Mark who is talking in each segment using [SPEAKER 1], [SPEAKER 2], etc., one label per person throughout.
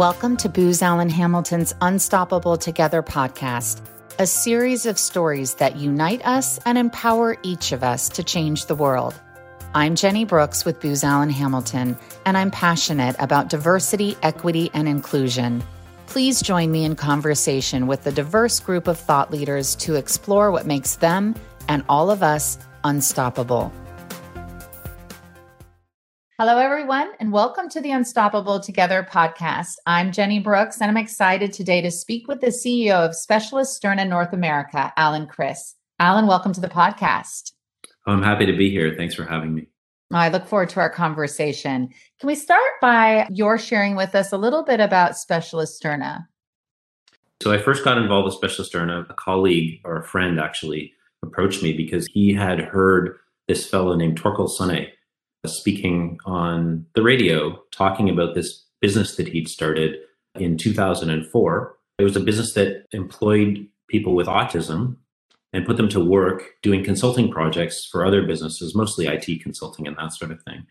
[SPEAKER 1] Welcome to Booz Allen Hamilton's Unstoppable Together podcast, a series of stories that unite us and empower each of us to change the world. I'm Jenny Brooks with Booz Allen Hamilton, and I'm passionate about diversity, equity, and inclusion. Please join me in conversation with a diverse group of thought leaders to explore what makes them and all of us unstoppable. Hello, everyone, and welcome to the Unstoppable Together podcast. I'm Jenny Brooks, and I'm excited today to speak with the CEO of Specialisterne North America, Alan Kriss. Alan, welcome to the podcast.
[SPEAKER 2] Oh, I'm happy to be here. Thanks for having me.
[SPEAKER 1] Oh, I look forward to our conversation. Can we start by your sharing with us a little bit about Specialisterne?
[SPEAKER 2] So, I first got involved with Specialisterne. A colleague or a friend actually approached me because he had heard this fellow named Thorkil Sonne speaking on the radio talking about this business that he'd started in 2004. It was a business that employed people with autism and put them to work doing consulting projects for other businesses, mostly IT consulting and that sort of thing.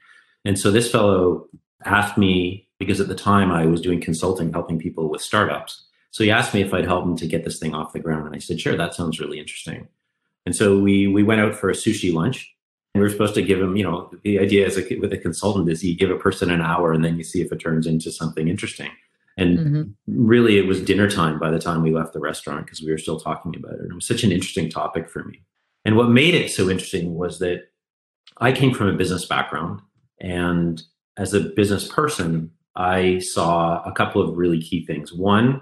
[SPEAKER 2] And so this fellow asked me, because at the time I was doing consulting, helping people with startups. So he asked me if I'd help him to get this thing off the ground. And I said, sure, that sounds really interesting. And so we we went out for a sushi lunch we were supposed to give him, you know, the idea is a, with a consultant is you give a person an hour and then you see if it turns into something interesting. And mm-hmm. really, it was dinner time by the time we left the restaurant because we were still talking about it. And it was such an interesting topic for me. And what made it so interesting was that I came from a business background. And as a business person, I saw a couple of really key things. One,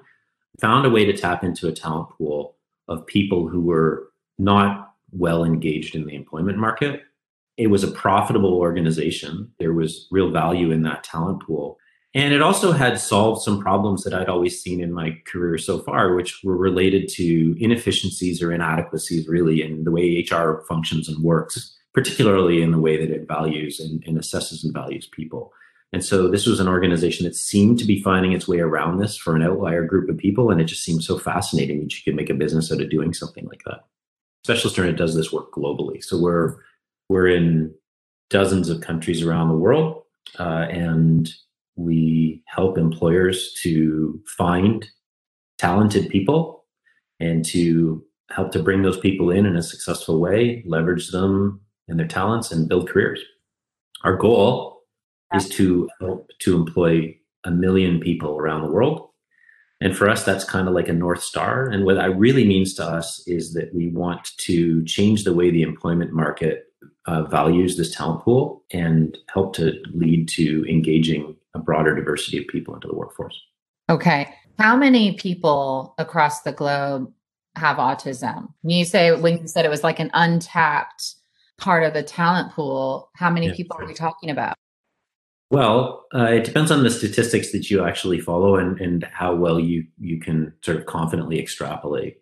[SPEAKER 2] found a way to tap into a talent pool of people who were not well engaged in the employment market it was a profitable organization. There was real value in that talent pool. And it also had solved some problems that I'd always seen in my career so far, which were related to inefficiencies or inadequacies, really, in the way HR functions and works, particularly in the way that it values and, and assesses and values people. And so this was an organization that seemed to be finding its way around this for an outlier group of people. And it just seemed so fascinating that you could make a business out of doing something like that. Specialisterne does this work globally. So we're we're in dozens of countries around the world, uh, and we help employers to find talented people and to help to bring those people in in a successful way, leverage them and their talents, and build careers. Our goal is to help to employ a million people around the world. And for us, that's kind of like a North Star. And what that really means to us is that we want to change the way the employment market uh, values this talent pool and help to lead to engaging a broader diversity of people into the workforce.
[SPEAKER 1] Okay. How many people across the globe have autism? You say when you said it was like an untapped part of the talent pool, how many yeah, people are we talking about?
[SPEAKER 2] Well, uh, it depends on the statistics that you actually follow and, and how well you you can sort of confidently extrapolate.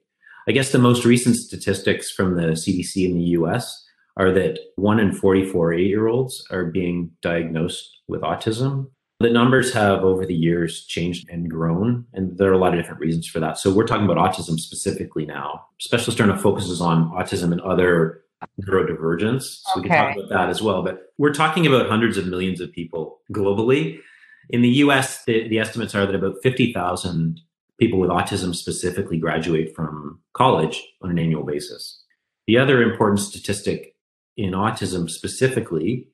[SPEAKER 2] I guess the most recent statistics from the CDC in the US are that one in 44 eight year olds are being diagnosed with autism. The numbers have over the years changed and grown, and there are a lot of different reasons for that. So we're talking about autism specifically now. Specialisterne focuses on autism and other neurodivergence. So okay. we can talk about that as well. But we're talking about hundreds of millions of people globally. In the US, the, the estimates are that about 50,000 people with autism specifically graduate from college on an annual basis. The other important statistic in autism specifically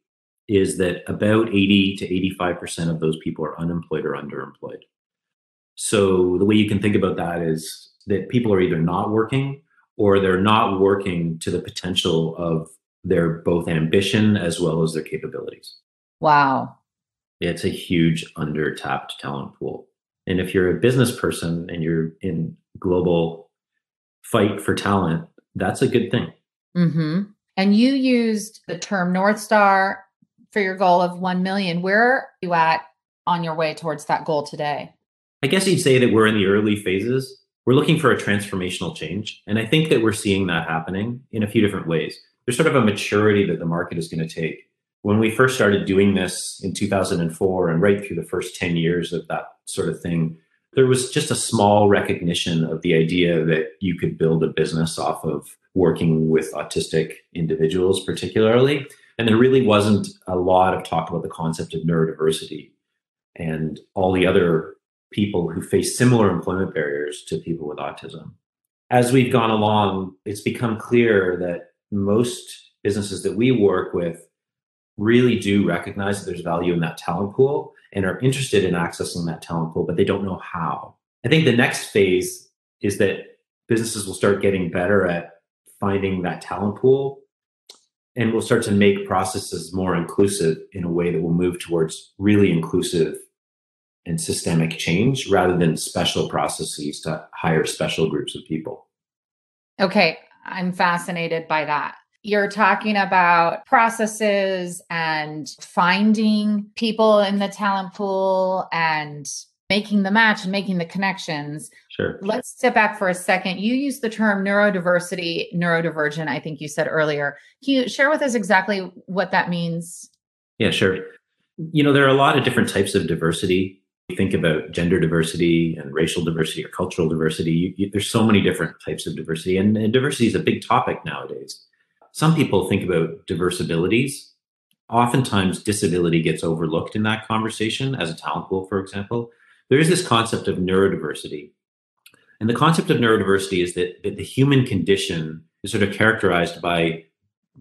[SPEAKER 2] is that about 80 to 85% of those people are unemployed or underemployed. So the way you can think about that is that people are either not working or they're not working to the potential of their both ambition as well as their capabilities.
[SPEAKER 1] Wow.
[SPEAKER 2] It's a huge under tapped talent pool. And if you're a business person and you're in global fight for talent, that's a good thing.
[SPEAKER 1] Mm-hmm. And you used the term North Star for your goal of 1 million. Where are you at on your way towards that goal today?
[SPEAKER 2] I guess you'd say that we're in the early phases. We're looking for a transformational change. And I think that we're seeing that happening in a few different ways. There's sort of a maturity that the market is going to take. When we first started doing this in 2004 and right through the first 10 years of that sort of thing, there was just a small recognition of the idea that you could build a business off of working with autistic individuals, particularly. And there really wasn't a lot of talk about the concept of neurodiversity and all the other people who face similar employment barriers to people with autism. As we've gone along, it's become clear that most businesses that we work with really do recognize that there's value in that talent pool and are interested in accessing that talent pool, but they don't know how. I think the next phase is that businesses will start getting better at finding that talent pool and we'll start to make processes more inclusive in a way that will move towards really inclusive and systemic change rather than special processes to hire special groups of people.
[SPEAKER 1] Okay, I'm fascinated by that. You're talking about processes and finding people in the talent pool and making the match and making the connections.
[SPEAKER 2] Sure.
[SPEAKER 1] Let's step back for a second. You used the term neurodiversity, neurodivergent, I think you said earlier. Can you share with us exactly what that means?
[SPEAKER 2] Yeah, sure. You know, there are a lot of different types of diversity. You think about gender diversity and racial diversity or cultural diversity. You, you, there's so many different types of diversity, and, and diversity is a big topic nowadays. Some people think about diverse abilities. Oftentimes, disability gets overlooked in that conversation as a talent pool, for example there is this concept of neurodiversity. And the concept of neurodiversity is that, that the human condition is sort of characterized by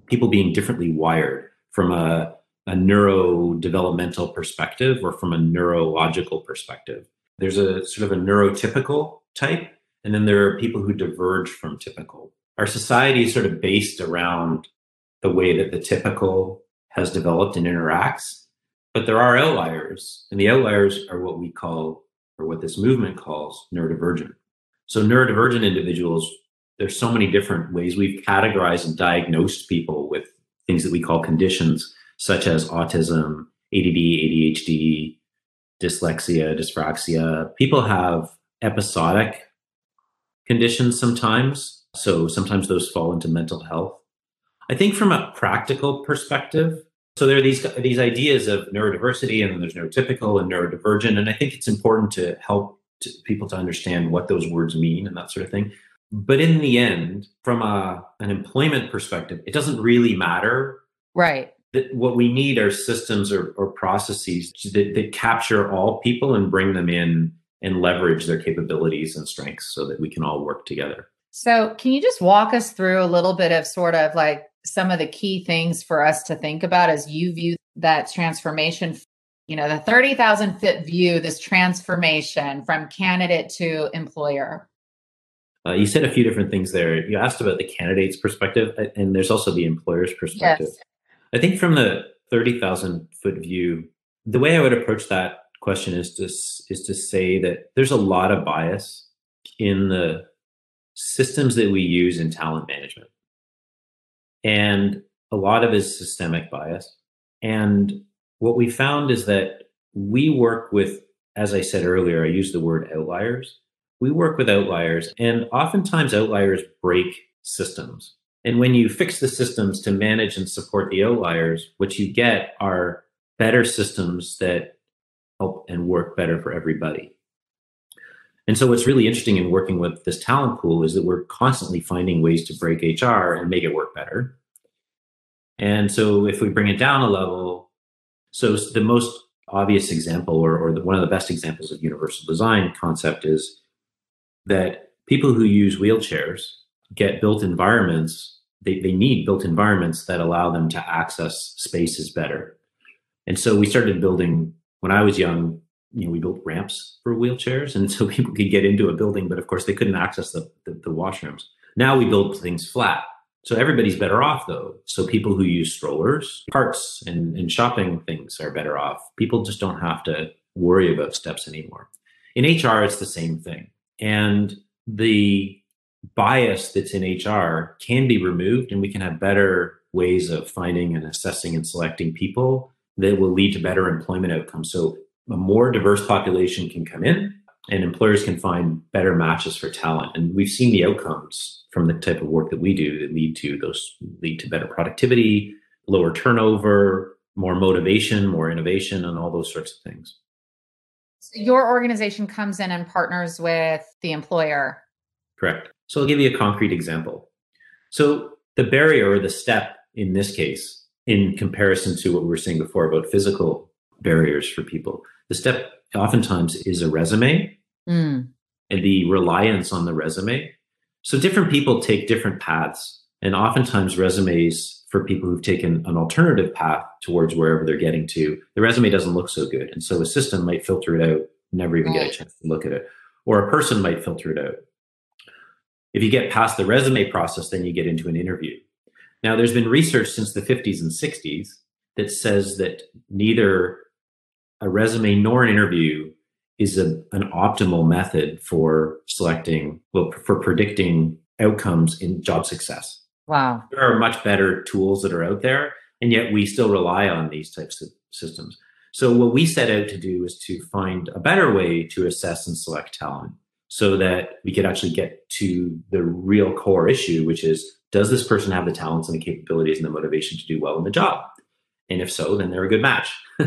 [SPEAKER 2] people being differently wired from a, a neurodevelopmental perspective or from a neurological perspective. There's a sort of a neurotypical type, and then there are people who diverge from typical. Our society is sort of based around the way that the typical has developed and interacts. But there are outliers, and the outliers are what we call, or what this movement calls, neurodivergent. So, neurodivergent individuals, there's so many different ways we've categorized and diagnosed people with things that we call conditions, such as autism, ADD, ADHD, dyslexia, dyspraxia. People have episodic conditions sometimes. So, sometimes those fall into mental health. I think from a practical perspective, so there are these these ideas of neurodiversity, and then there's neurotypical and neurodivergent, and I think it's important to help to people to understand what those words mean and that sort of thing. But in the end, from a, an employment perspective, it doesn't really matter.
[SPEAKER 1] Right.
[SPEAKER 2] That what we need are systems or, or processes that, that capture all people and bring them in and leverage their capabilities and strengths so that we can all work together.
[SPEAKER 1] So, can you just walk us through a little bit of sort of like some of the key things for us to think about as you view that transformation. You know the 30,000 foot view this transformation from candidate to employer.
[SPEAKER 2] Uh, you said a few different things there. You asked about the candidate's perspective and there's also the employer's perspective. Yes. i think from the 30,000 foot view the way i would approach that question is to is to say that there's a lot of bias in the systems that we use in talent management and a lot of is systemic bias. And what we found is that we work with, as I said earlier, I used the word outliers. We work with outliers, and oftentimes outliers break systems. And when you fix the systems to manage and support the outliers, what you get are better systems that help and work better for everybody. And so, what's really interesting in working with this talent pool is that we're constantly finding ways to break HR and make it work better. And so, if we bring it down a level, so the most obvious example, or, or the, one of the best examples of universal design concept, is that people who use wheelchairs get built environments. They, they need built environments that allow them to access spaces better. And so we started building when I was young you know, we built ramps for wheelchairs, and so people could get into a building, but of course they couldn't access the, the, the washrooms. Now we build things flat, so everybody's better off though. So people who use strollers, carts, and, and shopping things are better off. People just don't have to worry about steps anymore. In HR, it's the same thing, and the bias that's in HR can be removed, and we can have better ways of finding and assessing and selecting people that will lead to better employment outcomes. So a more diverse population can come in and employers can find better matches for talent. And we've seen the outcomes from the type of work that we do that lead to those lead to better productivity, lower turnover, more motivation, more innovation, and all those sorts of things.
[SPEAKER 1] So your organization comes in and partners with the employer.
[SPEAKER 2] Correct. So I'll give you a concrete example. So the barrier or the step in this case, in comparison to what we were saying before about physical barriers for people, the step oftentimes is a resume mm. and the reliance on the resume. So different people take different paths, and oftentimes resumes for people who've taken an alternative path towards wherever they're getting to, the resume doesn't look so good. And so a system might filter it out, never even right. get a chance to look at it. Or a person might filter it out. If you get past the resume process, then you get into an interview. Now, there's been research since the 50s and 60s that says that neither a resume nor an interview is a, an optimal method for selecting, well, for predicting outcomes in job success.
[SPEAKER 1] Wow.
[SPEAKER 2] There are much better tools that are out there, and yet we still rely on these types of systems. So, what we set out to do is to find a better way to assess and select talent so that we could actually get to the real core issue, which is does this person have the talents and the capabilities and the motivation to do well in the job? And if so, then they're a good match.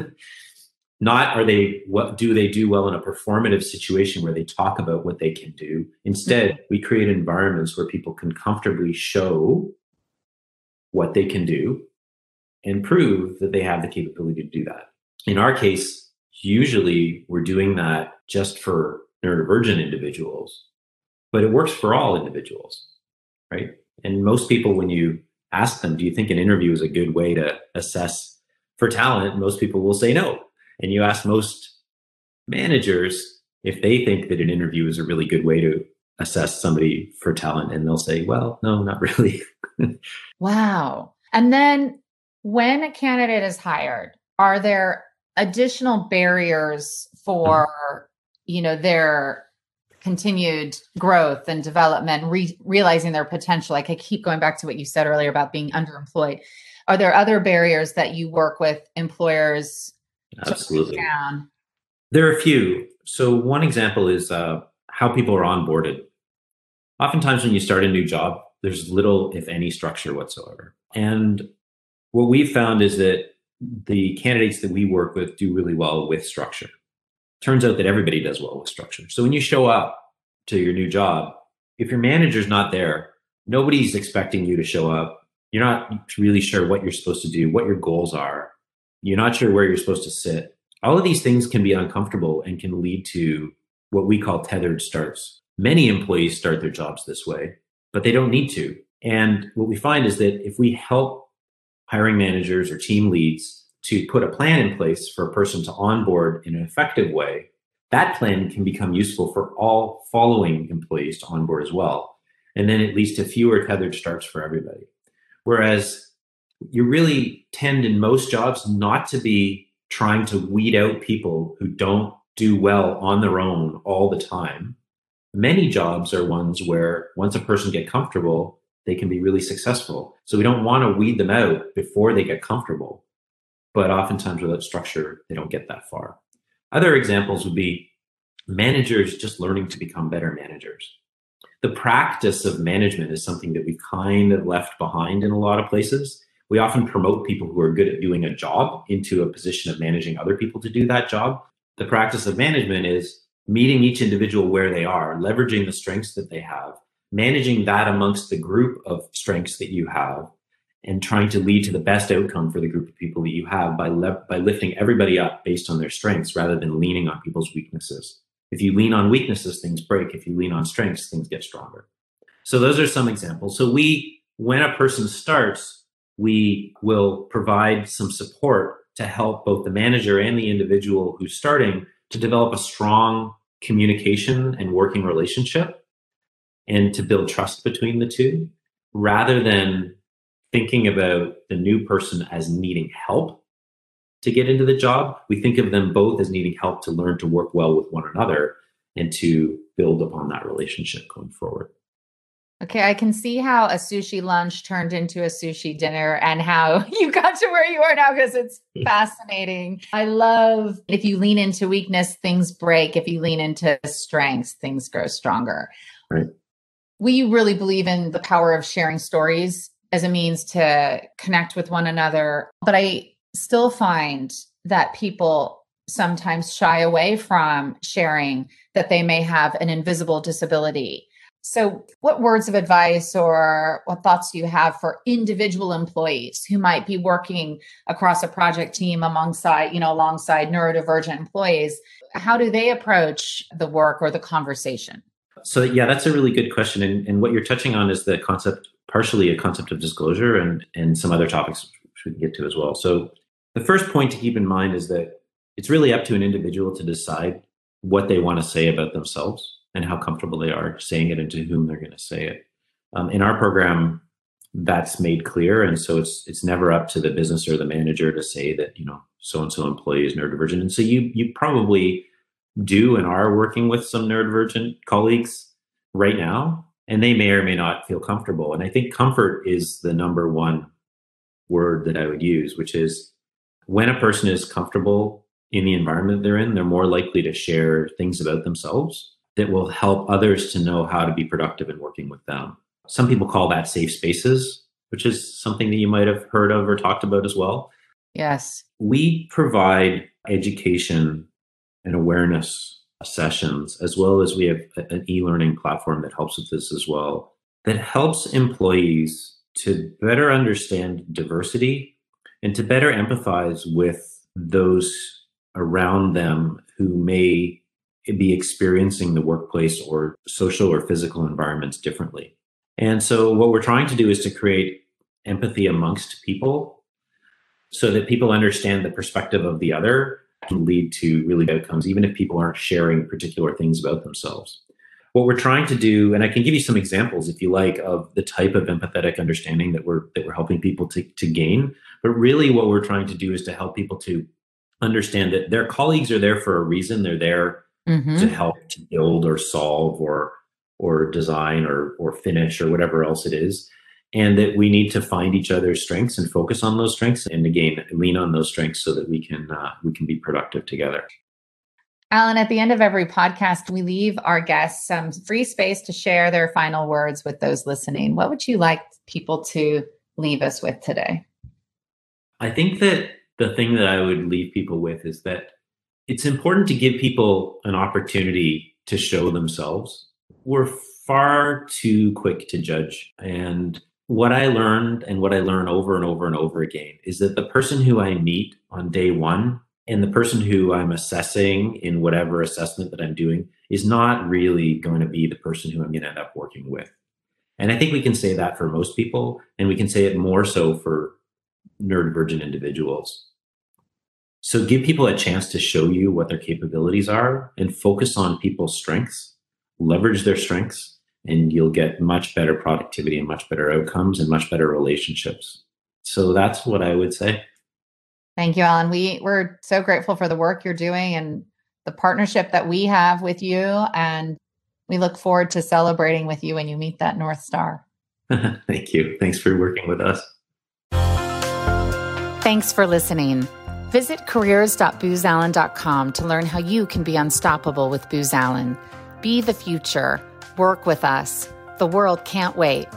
[SPEAKER 2] Not are they what do they do well in a performative situation where they talk about what they can do. Instead, mm-hmm. we create environments where people can comfortably show what they can do and prove that they have the capability to do that. In our case, usually we're doing that just for neurodivergent individuals, but it works for all individuals, right? And most people, when you ask them, do you think an interview is a good way to assess for talent? Most people will say no. And you ask most managers if they think that an interview is a really good way to assess somebody for talent, and they'll say, well, no, not really.
[SPEAKER 1] wow. And then when a candidate is hired, are there additional barriers for, you know, their continued growth and development, re- realizing their potential. Like I keep going back to what you said earlier about being underemployed. Are there other barriers that you work with employers?
[SPEAKER 2] Absolutely. There are a few. So one example is uh, how people are onboarded. Oftentimes, when you start a new job, there's little, if any, structure whatsoever. And what we've found is that the candidates that we work with do really well with structure turns out that everybody does well with structure. So when you show up to your new job, if your manager's not there, nobody's expecting you to show up. You're not really sure what you're supposed to do, what your goals are. You're not sure where you're supposed to sit. All of these things can be uncomfortable and can lead to what we call tethered starts. Many employees start their jobs this way, but they don't need to. And what we find is that if we help hiring managers or team leads to put a plan in place for a person to onboard in an effective way, that plan can become useful for all following employees to onboard as well. And then it leads to fewer tethered starts for everybody. Whereas you really tend in most jobs not to be trying to weed out people who don't do well on their own all the time. Many jobs are ones where once a person get comfortable, they can be really successful. So we don't want to weed them out before they get comfortable but oftentimes without structure, they don't get that far. Other examples would be managers just learning to become better managers. The practice of management is something that we've kind of left behind in a lot of places. We often promote people who are good at doing a job into a position of managing other people to do that job. The practice of management is meeting each individual where they are, leveraging the strengths that they have, managing that amongst the group of strengths that you have, and trying to lead to the best outcome for the group of people that you have by le- by lifting everybody up based on their strengths rather than leaning on people's weaknesses. If you lean on weaknesses, things break. If you lean on strengths, things get stronger. So those are some examples. So we, when a person starts, we will provide some support to help both the manager and the individual who's starting to develop a strong communication and working relationship and to build trust between the two rather than thinking about the new person as needing help to get into the job. We think of them both as needing help to learn to work well with one another and to build upon that relationship going forward.
[SPEAKER 1] Okay, I can see how a sushi lunch turned into a sushi dinner and how you got to where you are now because it's hmm. fascinating. I love if you lean into weakness, things break. If you lean into strengths, things grow stronger.
[SPEAKER 2] Right.
[SPEAKER 1] We really believe in the power of sharing stories as a means to connect with one another. But I still find that people sometimes shy away from sharing that they may have an invisible disability. So, what words of advice or what thoughts do you have for individual employees who might be working across a project team alongside, you know, alongside neurodivergent employees? How do they approach the work or the conversation?
[SPEAKER 2] So, yeah, that's a really good question. And, and what you're touching on is the concept, partially a concept of disclosure and, and some other topics which we can get to as well. So, the first point to keep in mind is that it's really up to an individual to decide what they want to say about themselves and how comfortable they are saying it and to whom they're going to say it. Um, in our program, that's made clear, and so it's it's never up to the business or the manager to say that you know so and so employee is neurodivergent. And so you you probably do and are working with some neurodivergent colleagues right now, and they may or may not feel comfortable. And I think comfort is the number one word that I would use, which is when a person is comfortable in the environment they're in, they're more likely to share things about themselves that will help others to know how to be productive in working with them. Some people call that safe spaces, which is something that you might have heard of or talked about as well.
[SPEAKER 1] Yes.
[SPEAKER 2] We provide education and awareness sessions, as well as we have an e learning platform that helps with this as well, that helps employees to better understand diversity and to better empathize with those around them who may be experiencing the workplace or social or physical environments differently. And so, what we're trying to do is to create empathy amongst people so that people understand the perspective of the other can lead to really good outcomes, even if people aren't sharing particular things about themselves. What we're trying to do, and I can give you some examples if you like, of the type of empathetic understanding that we're that we're helping people to, to gain. But really what we're trying to do is to help people to understand that their colleagues are there for a reason. They're there mm-hmm. to help to build or solve or or design or or finish or whatever else it is. And that we need to find each other's strengths and focus on those strengths and again lean on those strengths so that we can uh, we can be productive together.
[SPEAKER 1] Alan at the end of every podcast we leave our guests some free space to share their final words with those listening. What would you like people to leave us with today?
[SPEAKER 2] I think that the thing that i would leave people with is that it's important to give people an opportunity to show themselves. We're far too quick to judge. And what I learned and what I learn over and over and over again is that the person who I meet on day one and the person who I'm assessing in whatever assessment that I'm doing is not really going to be the person who I'm going to end up working with. And I think we can say that for most people, and we can say it more so for neurodivergent individuals. So give people a chance to show you what their capabilities are and focus on people's strengths, leverage their strengths, and you'll get much better productivity and much better outcomes and much better relationships. So that's what I would say.
[SPEAKER 1] Thank you, Alan. We we're so grateful for the work you're doing and the partnership that we have with you. And we look forward to celebrating with you when you meet that North Star.
[SPEAKER 2] Thank you. Thanks for working with us.
[SPEAKER 1] Thanks for listening. Visit careers.boozallen.com to learn how you can be unstoppable with Booz Allen. Be the future. Work with us. The world can't wait.